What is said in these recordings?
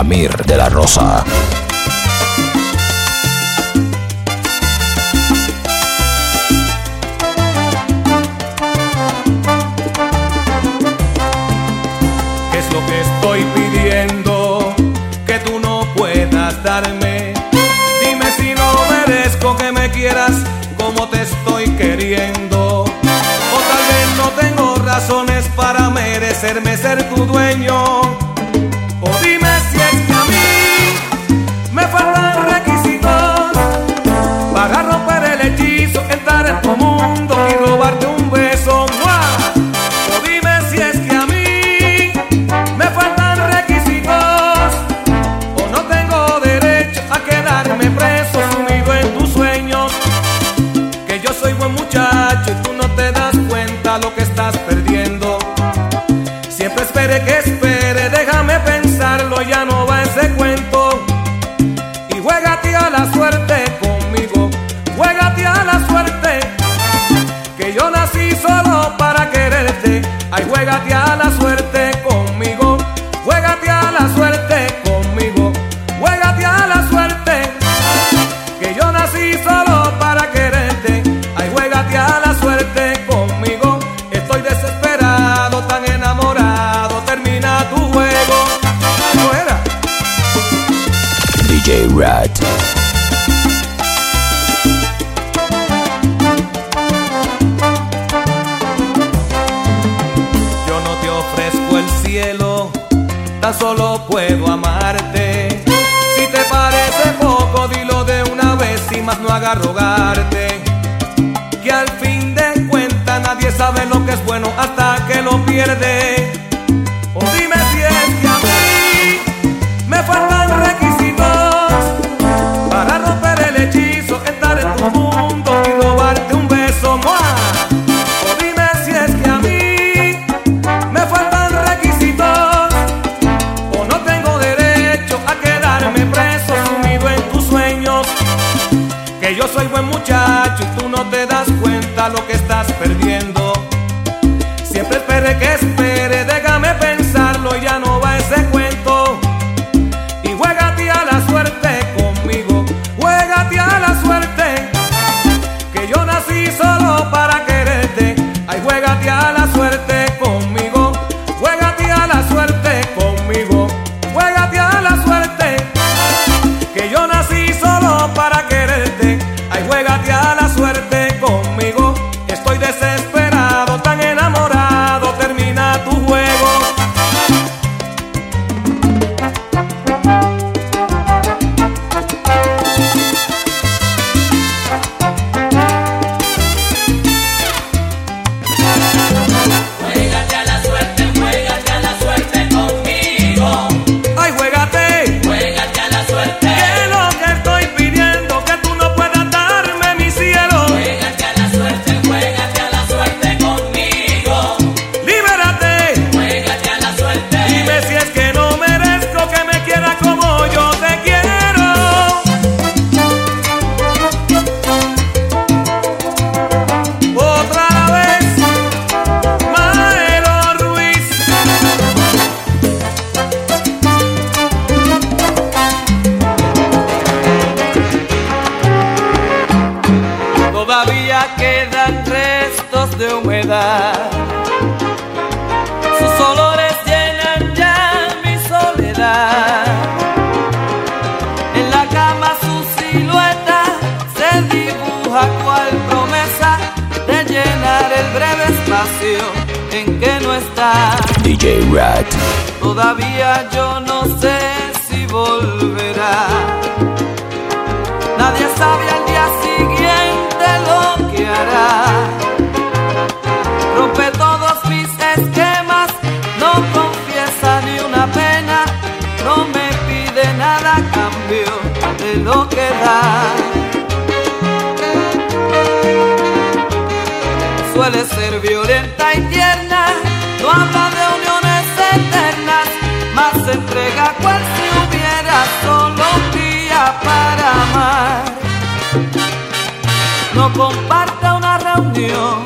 Amir de la Rosa. ¿Qué es lo que estoy pidiendo que tú no puedas darme? Dime si no merezco que me quieras como te estoy queriendo. O tal vez no tengo razones para merecerme ser tu dueño Yo no te ofrezco el cielo, tan solo puedo amarte. Si te parece poco, dilo de una vez y más no haga rogarte. Que al fin de cuentas nadie sabe lo que es bueno hasta que lo pierde. se entrega cual si hubiera solo un día para amar. No comparta una reunión,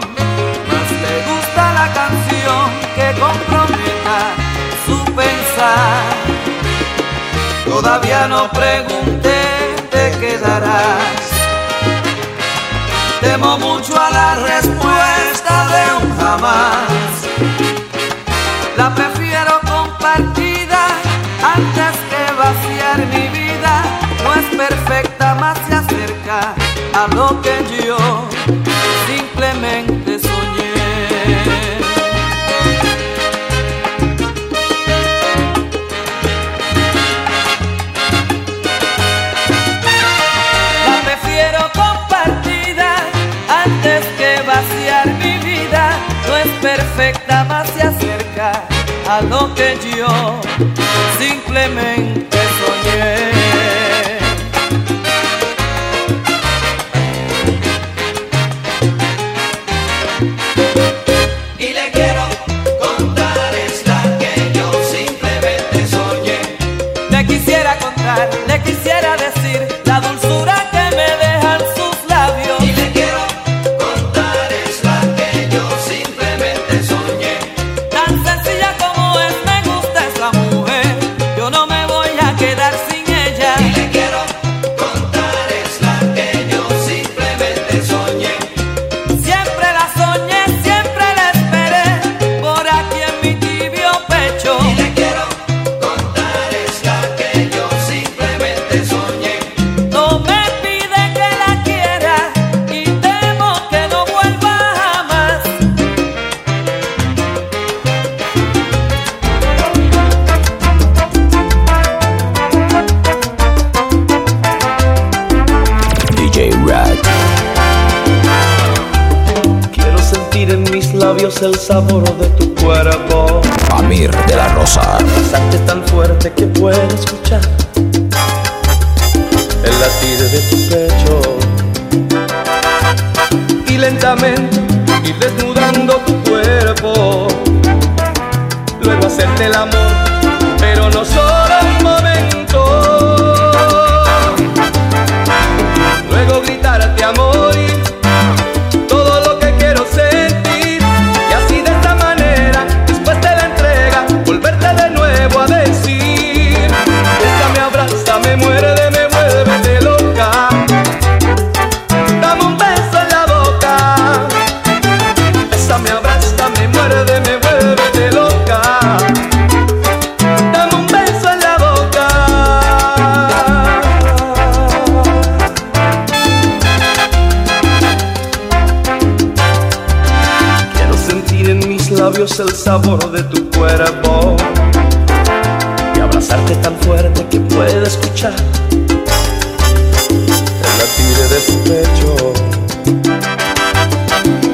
más le gusta la canción que comprometa su pensar. Todavía no pregunté, te quedarás. Temo mucho a la respuesta de un jamás. más se acerca a lo que yo simplemente soñé. La prefiero compartida antes que vaciar mi vida. No es perfecta, más se acerca a lo que yo simplemente soñé. sabor sabor de tu cuerpo. Y abrazarte tan fuerte que pueda escuchar el latir de tu pecho.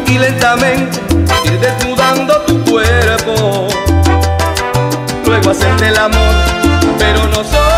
Y lentamente ir desnudando tu cuerpo. Luego hacerte el amor pero no solo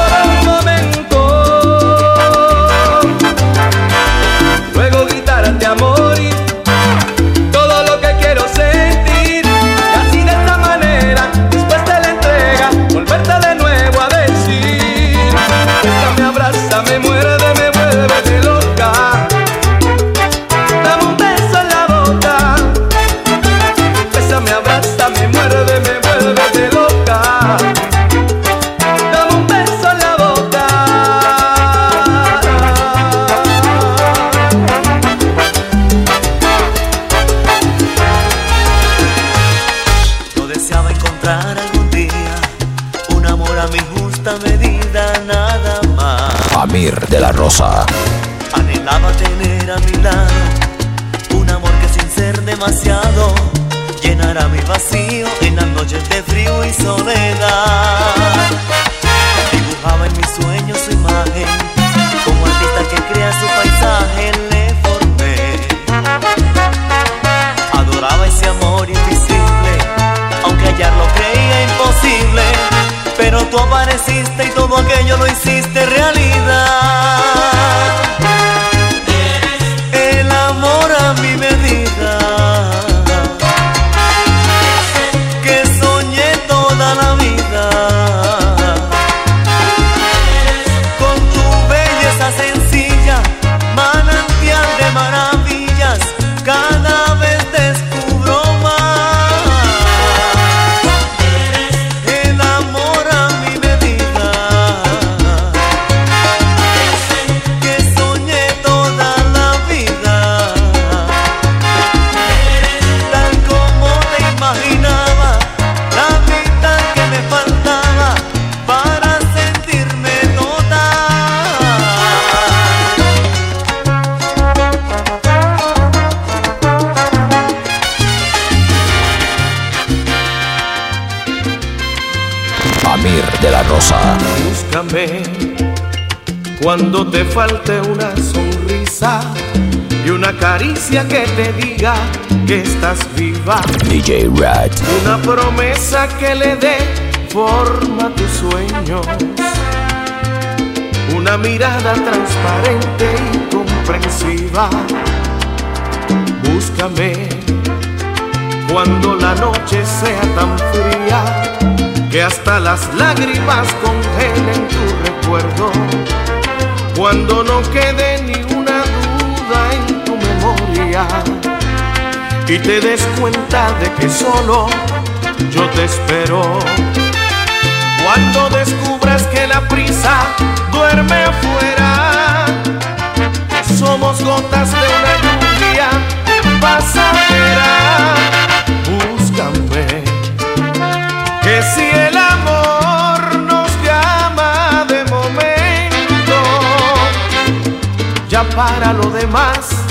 que te diga que estás viva. DJ Rat. Una promesa que le dé forma a tus sueños. Una mirada transparente y comprensiva. Búscame cuando la noche sea tan fría que hasta las lágrimas congelen tu recuerdo. Cuando no quede ni una duda y te des cuenta de que solo yo te espero. Cuando descubras que la prisa duerme afuera, que somos gotas de una lluvia pasajera, búscame. Que si el amor nos llama de momento, ya para lo demás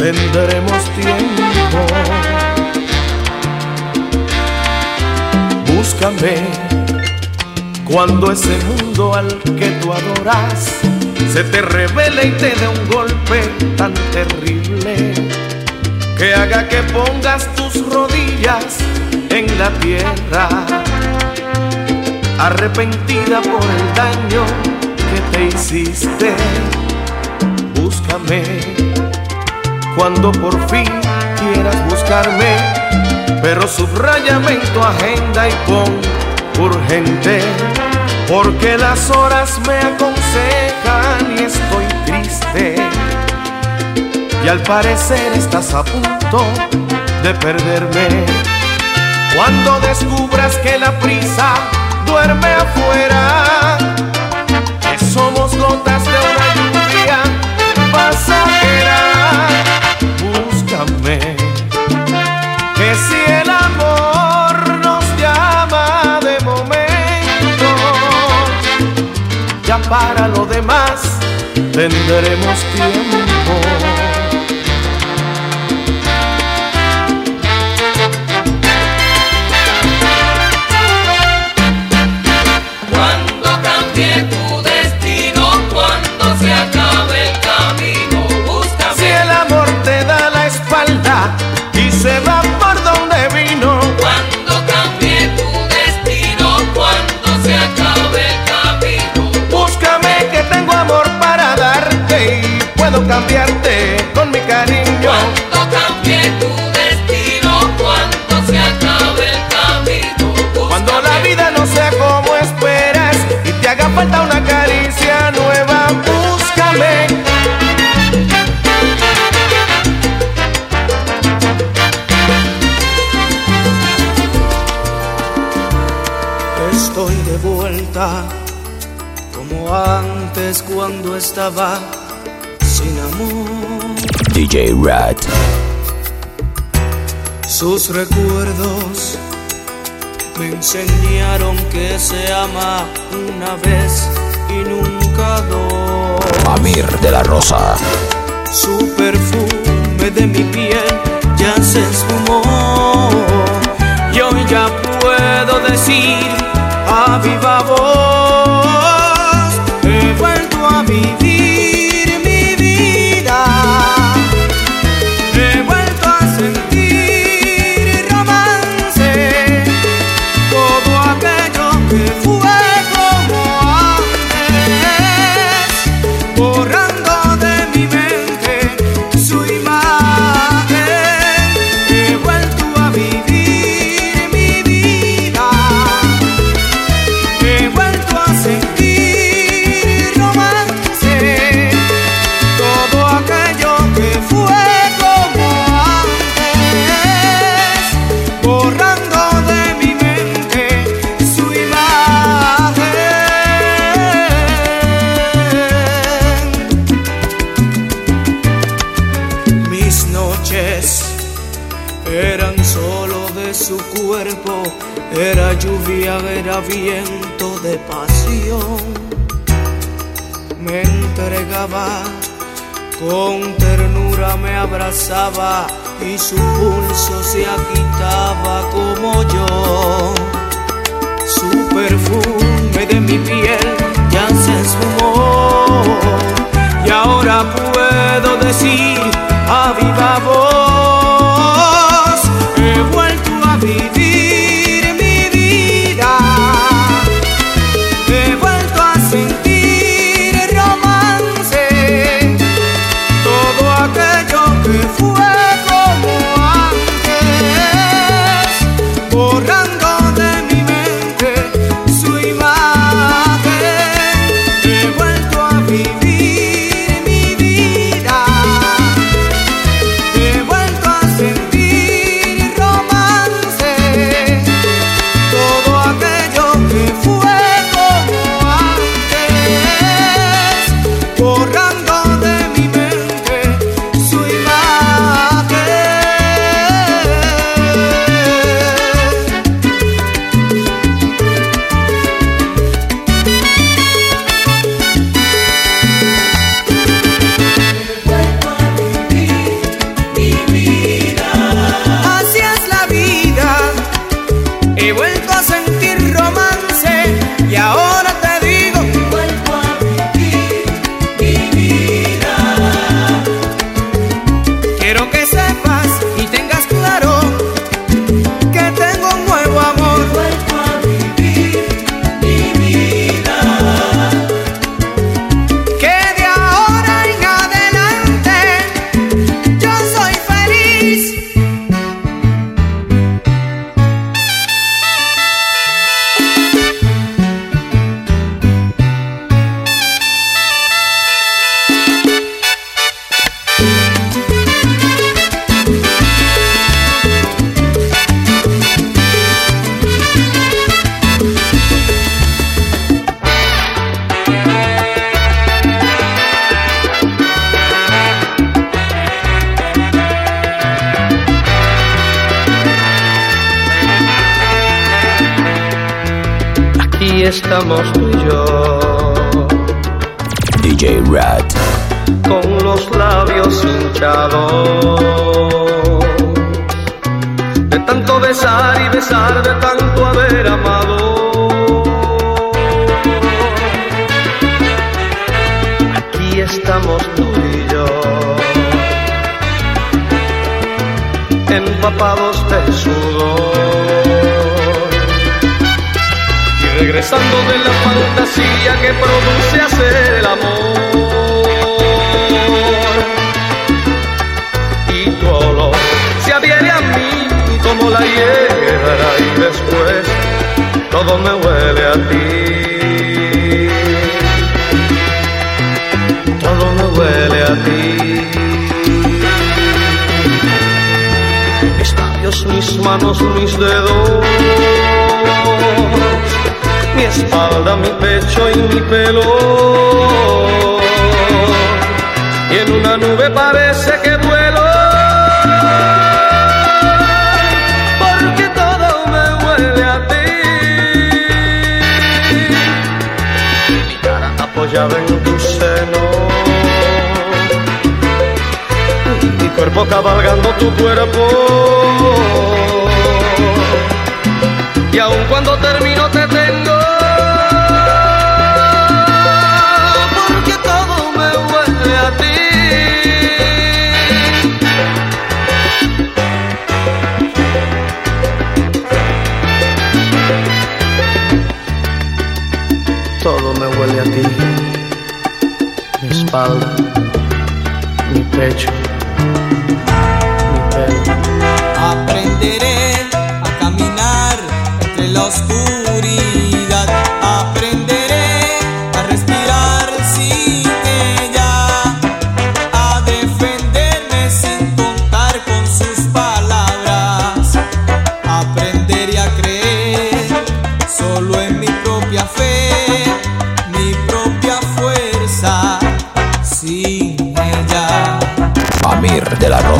tendremos tiempo. Búscame cuando ese mundo al que tú adoras se te revele y te dé un golpe tan terrible que haga que pongas tus rodillas en la tierra, arrepentida por el daño que te hiciste. Búscame cuando por fin quieras buscarme, pero subrayame en tu agenda y pon urgente, porque las horas me aconsejan y estoy triste. Y al parecer estás a punto de perderme. Cuando descubras que la prisa duerme afuera, que somos gotas de una lluvia pasajera, Que si el amor nos llama de momento, ya para lo demás tendremos tiempo. DJ Rat. Sus recuerdos me enseñaron que se ama una vez y nunca dos. Amir de la Rosa. Su perfume de mi piel ya se esfumó. Y hoy ya puedo decir a viva voz: su pulso se agitaba Aquí estamos tú y yo, DJ Rat. con los labios hinchados. De tanto besar y besar, de tanto haber amado. Aquí estamos tú y yo, empapados de sudor. Regresando de la fantasía que produce hacer el amor. Y tu olor se adhiere a mí como la hierba y después todo me huele a ti. Todo me huele a ti. Mis manos, mis dedos mi espalda, mi pecho y mi pelo. Y en una nube parece que vuelo. Porque todo me huele a ti. Mi cara apoyada en tu seno. Mi cuerpo cabalgando tu cuerpo. Y aun cuando termino te ti Mi espalda Mi pecho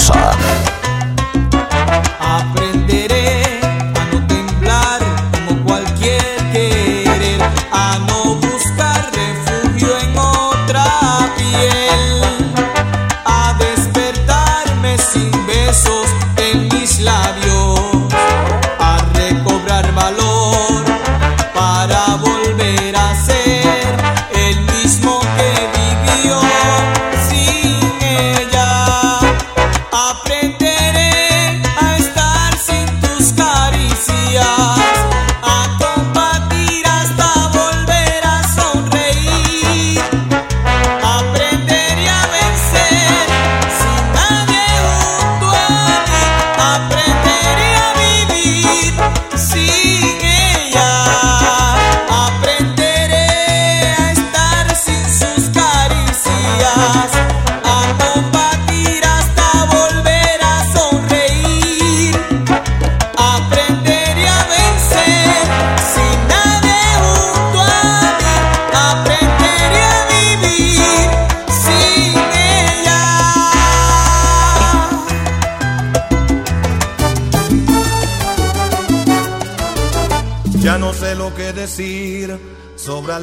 de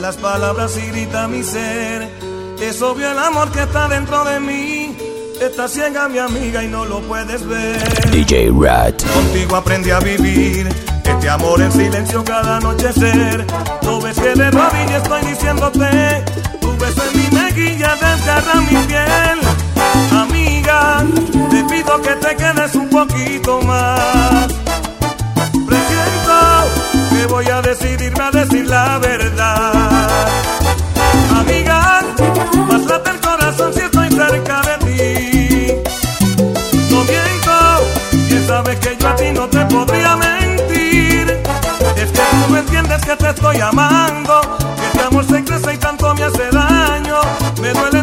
las palabras irrita mi ser. Es obvio el amor que está dentro de mí. Está ciega mi amiga y no lo puedes ver. DJ Rat. Contigo aprendí a vivir. Este amor en silencio cada anochecer. No ves que de rodillas estoy diciéndote. Tu beso en mi mejilla desgarra mi piel. Amiga, te pido que te quedes un poquito más. Presiento que voy a decidirme a decir la verdad. Amiga, más el corazón si estoy cerca de ti. No miento, bien sabes que yo a ti no te podría mentir. Es que tú entiendes que te estoy amando, que este amor se crece y tanto me hace daño. Me duele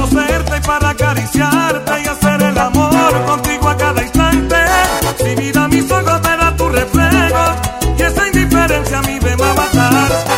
coserte y para acariciarte y hacer el amor contigo a cada instante. Mi vida, mis ojos verá tu reflejo y esa indiferencia a mí me va a matar.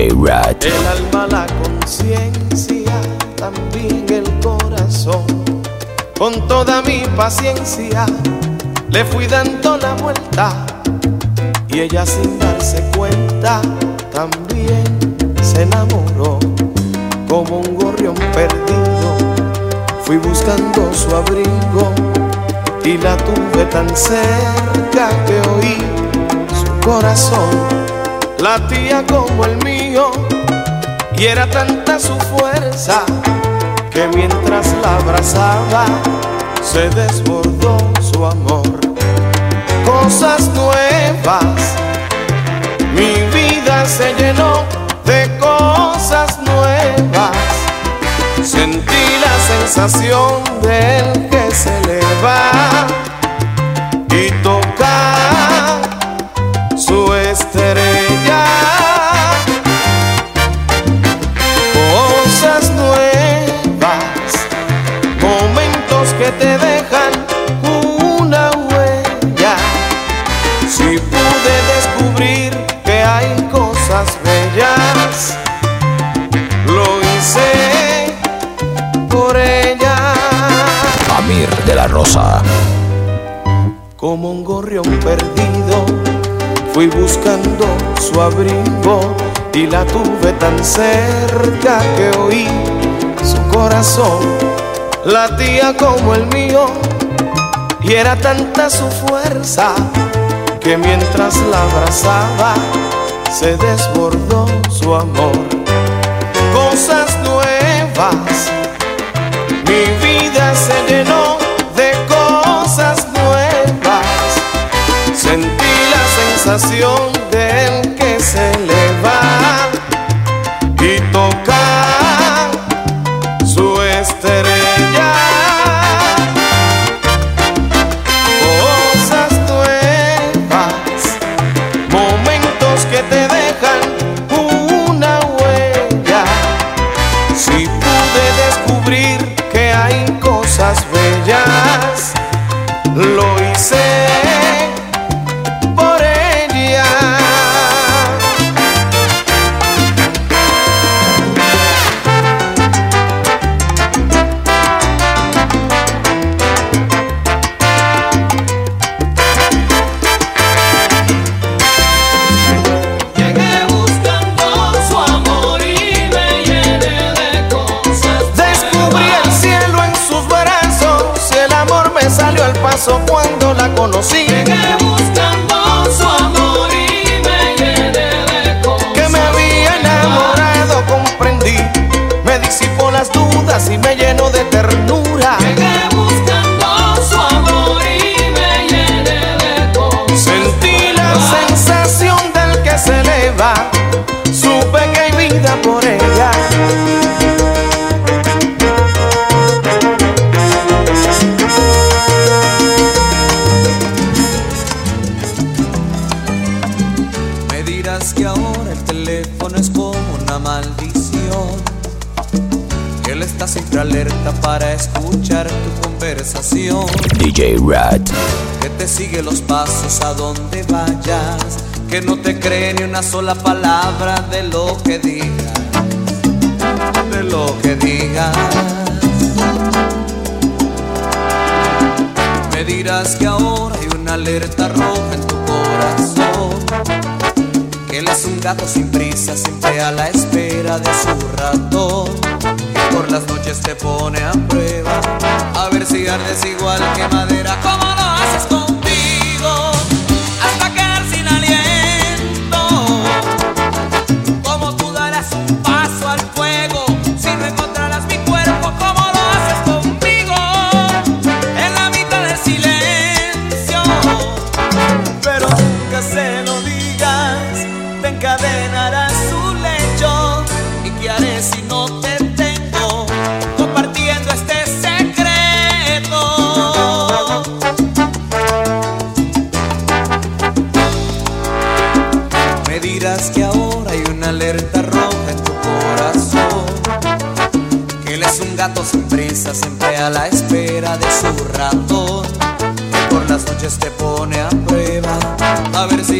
El alma, la conciencia, también el corazón. Con toda mi paciencia le fui dando la vuelta y ella sin darse cuenta también se enamoró como un gorrión perdido. Fui buscando su abrigo y la tuve tan cerca que oí su corazón latía como el mío y era tanta su fuerza que mientras la abrazaba se desbordó su amor. Cosas nuevas, mi vida se llenó de cosas nuevas. Sentí la sensación del que se le va abrigo y la tuve tan cerca que oí su corazón latía como el mío y era tanta su fuerza que mientras la abrazaba se desbordó su amor. Cosas nuevas, mi vida se llenó de cosas nuevas. Sentí la sensación sigue los pasos a donde vayas, que no te cree ni una sola palabra de lo que digas, de lo que digas. Me dirás que ahora hay una alerta roja en tu corazón, que él es un gato sin prisa, siempre a la espera de su ratón, que por las noches te pone a prueba, a ver si ardes igual que madera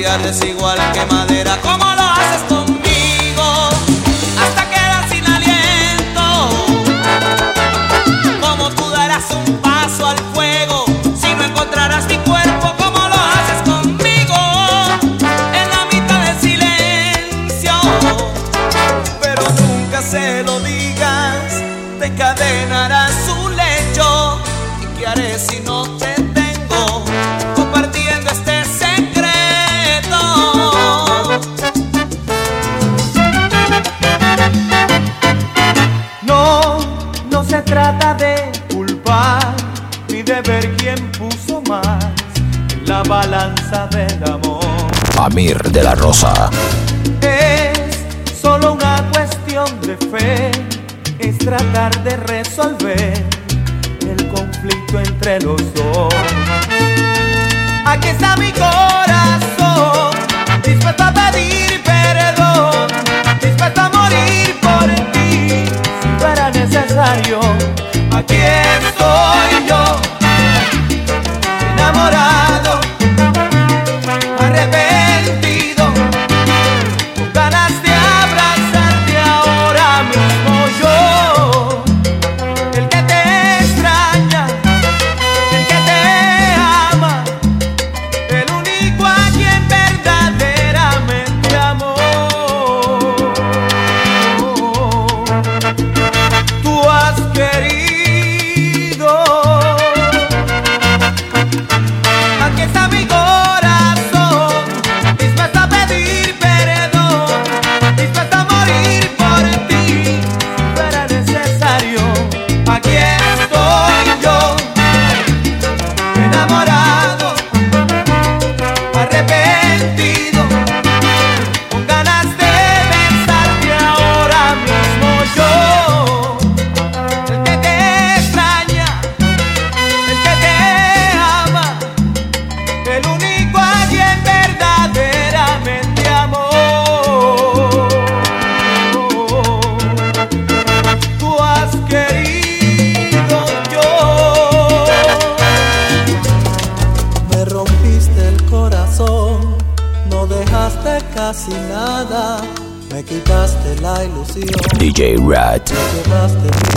llegar es igual que Madrid.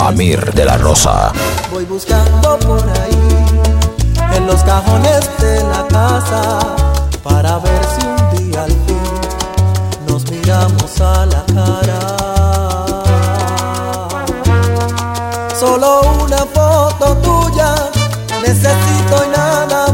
Amir de la Rosa. Voy buscando por ahí, en los cajones de la casa, para ver si un día al fin nos miramos a la cara. Solo una foto tuya necesito y nada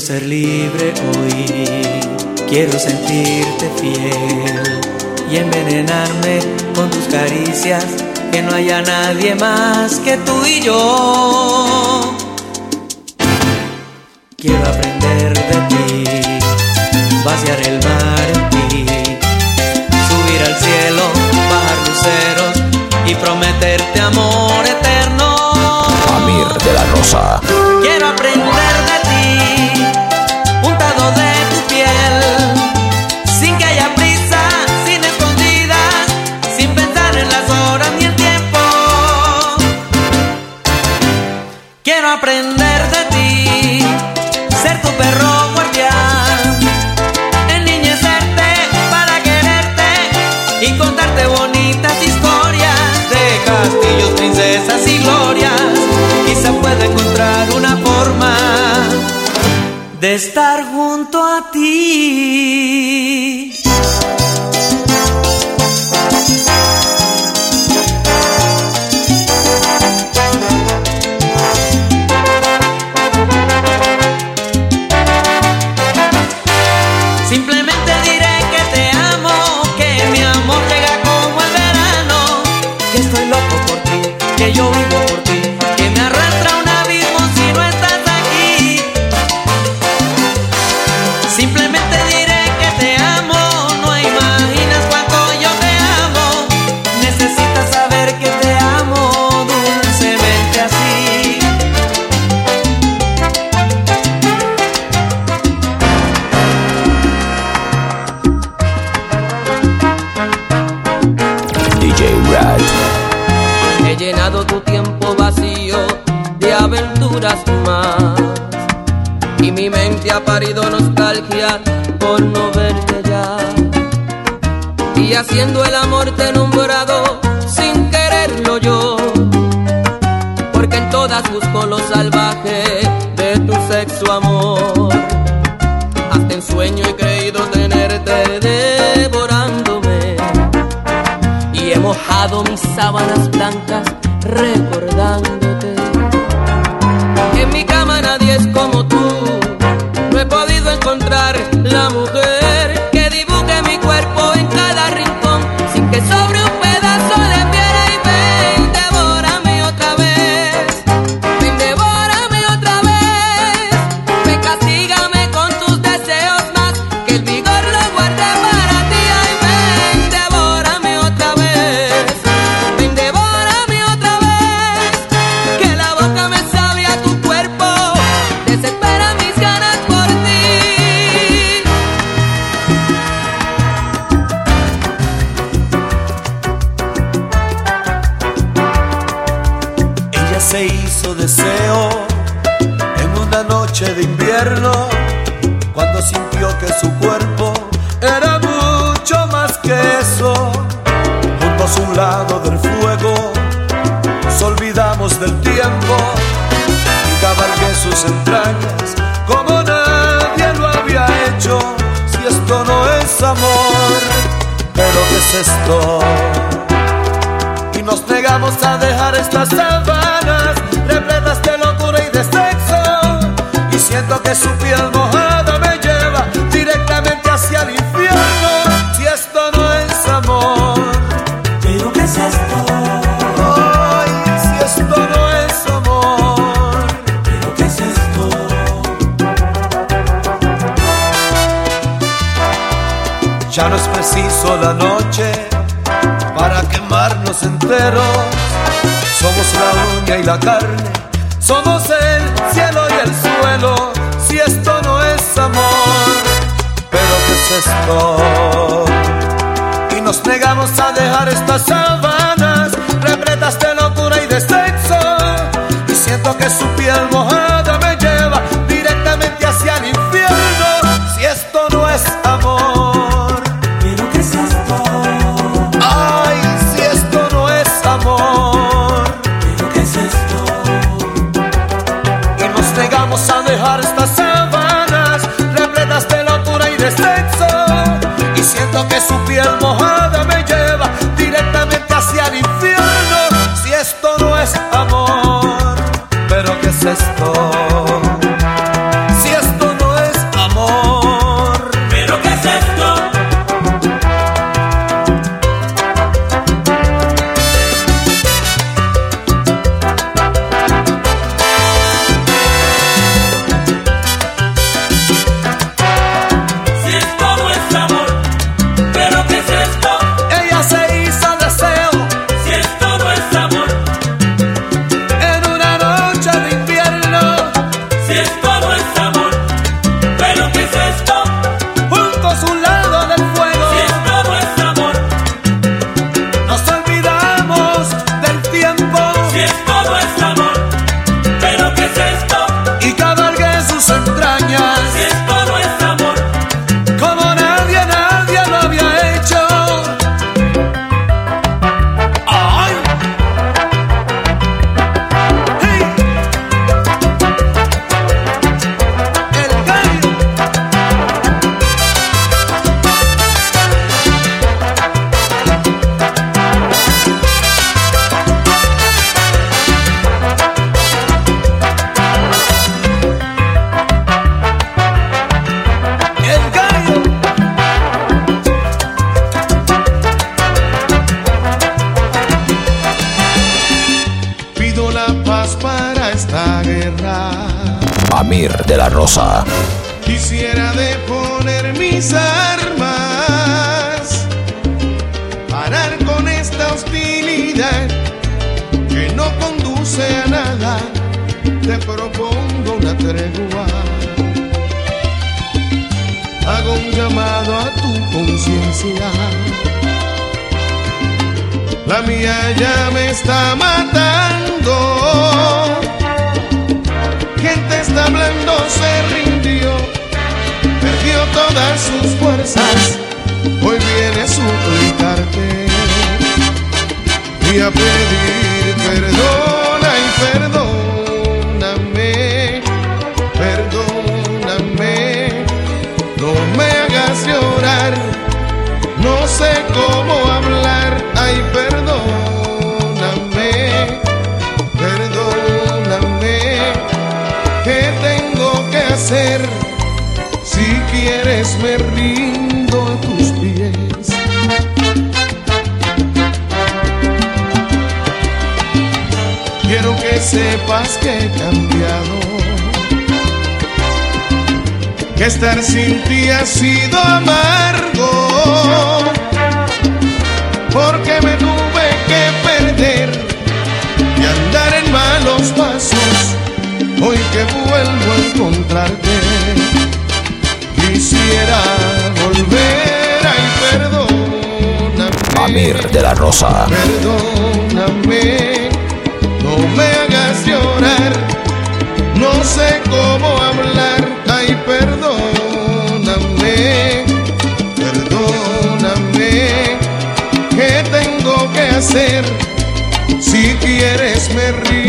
Quiero ser libre hoy, quiero sentirte fiel y envenenarme con tus caricias, que no haya nadie más que tú y yo. Quiero aprender de ti, vaciar el mar en ti, subir al cielo, bajar luceros y prometerte amor eterno. Amir de la Rosa. Quiero de estar junto a ti. Quisiera deponer mis armas, parar con esta hostilidad que no conduce a nada. Te propongo una tregua. Hago un llamado a tu conciencia. La mía ya me está matando. Está hablando, se rindió, perdió todas sus fuerzas. Hoy viene a suplicarte y a pedir perdona y perdóname, Si quieres me rindo a tus pies. Quiero que sepas que he cambiado. Que estar sin ti ha sido amargo. Porque me la Rosa. Perdóname, no me hagas llorar, no sé cómo hablar, ay perdóname, perdóname, ¿qué tengo que hacer? Si quieres me rindo.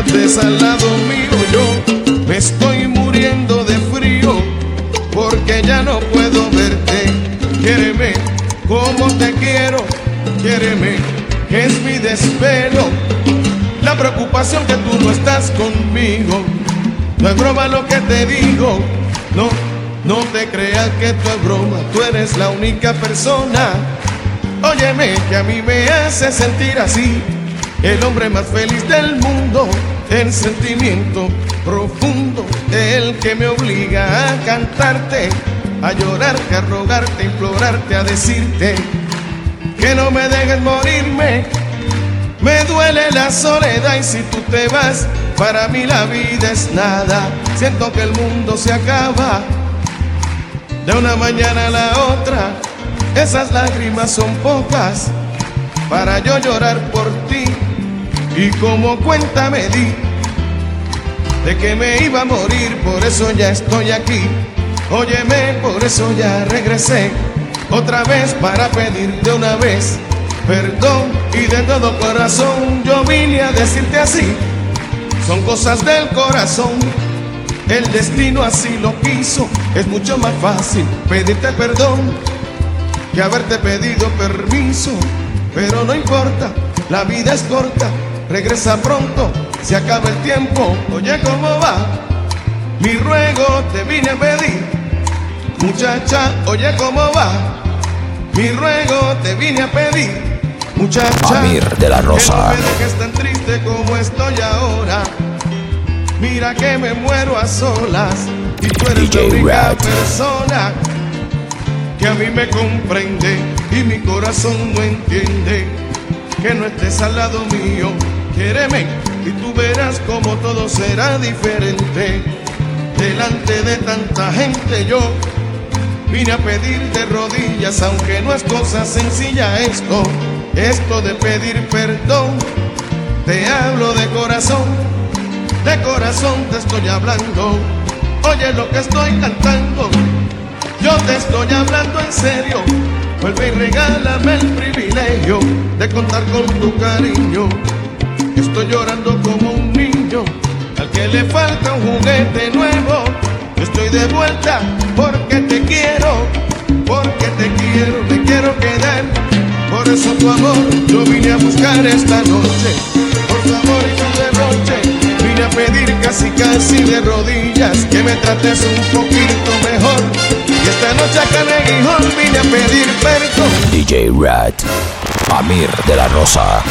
Estés al lado mío. Yo me estoy muriendo de frío porque ya no puedo verte. Quiéreme como te quiero, quiéreme, que es mi desvelo. La preocupación que tú no estás conmigo, no es broma lo que te digo, no, No te creas que esto es broma, tú eres la única persona. Óyeme, que a mí me hace sentir así, el hombre más feliz del mundo, el sentimiento profundo, el que me obliga a cantarte, a llorarte, a rogarte, a implorarte, a decirte que no me dejes morirme. Me duele la soledad y si tú te vas, para mí la vida es nada. Siento que el mundo se acaba de una mañana a la otra. Esas lágrimas son pocas para yo llorar por ti. Y como cuenta me di de que me iba a morir, por eso ya estoy aquí. Óyeme, por eso ya regresé otra vez para pedirte una vez perdón y de todo corazón yo vine a decirte así. Son cosas del corazón, el destino así lo quiso. Es mucho más fácil pedirte perdón que haberte pedido permiso. Pero no importa, la vida es corta, regresa pronto, se acaba el tiempo. Oye, ¿cómo va? Mi ruego te vine a pedir. Muchacha, oye, ¿cómo va? Mi ruego te vine a pedir. Muchacha, Amir de la Rosa. Que no me dejes tan triste como estoy ahora. Mira que me muero a solas y tú eres DJ la única persona que a mí me comprende y mi corazón no entiende que no estés al lado mío. Quéreme y tú verás como todo será diferente. Delante de tanta gente yo vine a pedir de rodillas, aunque no es cosa sencilla esto, esto de pedir perdón. Te hablo de corazón, de corazón te estoy hablando. Oye lo que estoy cantando, yo te estoy hablando en serio. Vuelve y regálame el privilegio de contar con tu cariño. Estoy llorando como un niño al que le falta un juguete nuevo. Estoy de vuelta porque te quiero, porque te quiero, me quiero quedar. Por eso tu amor yo vine a buscar esta noche. Por tu amor y tu derroche vine a pedir casi casi de rodillas que me trates un poquito mejor. Y esta noche acá en Aguijón vine a pedir perdón. DJ Rat. Amir de la Rosa.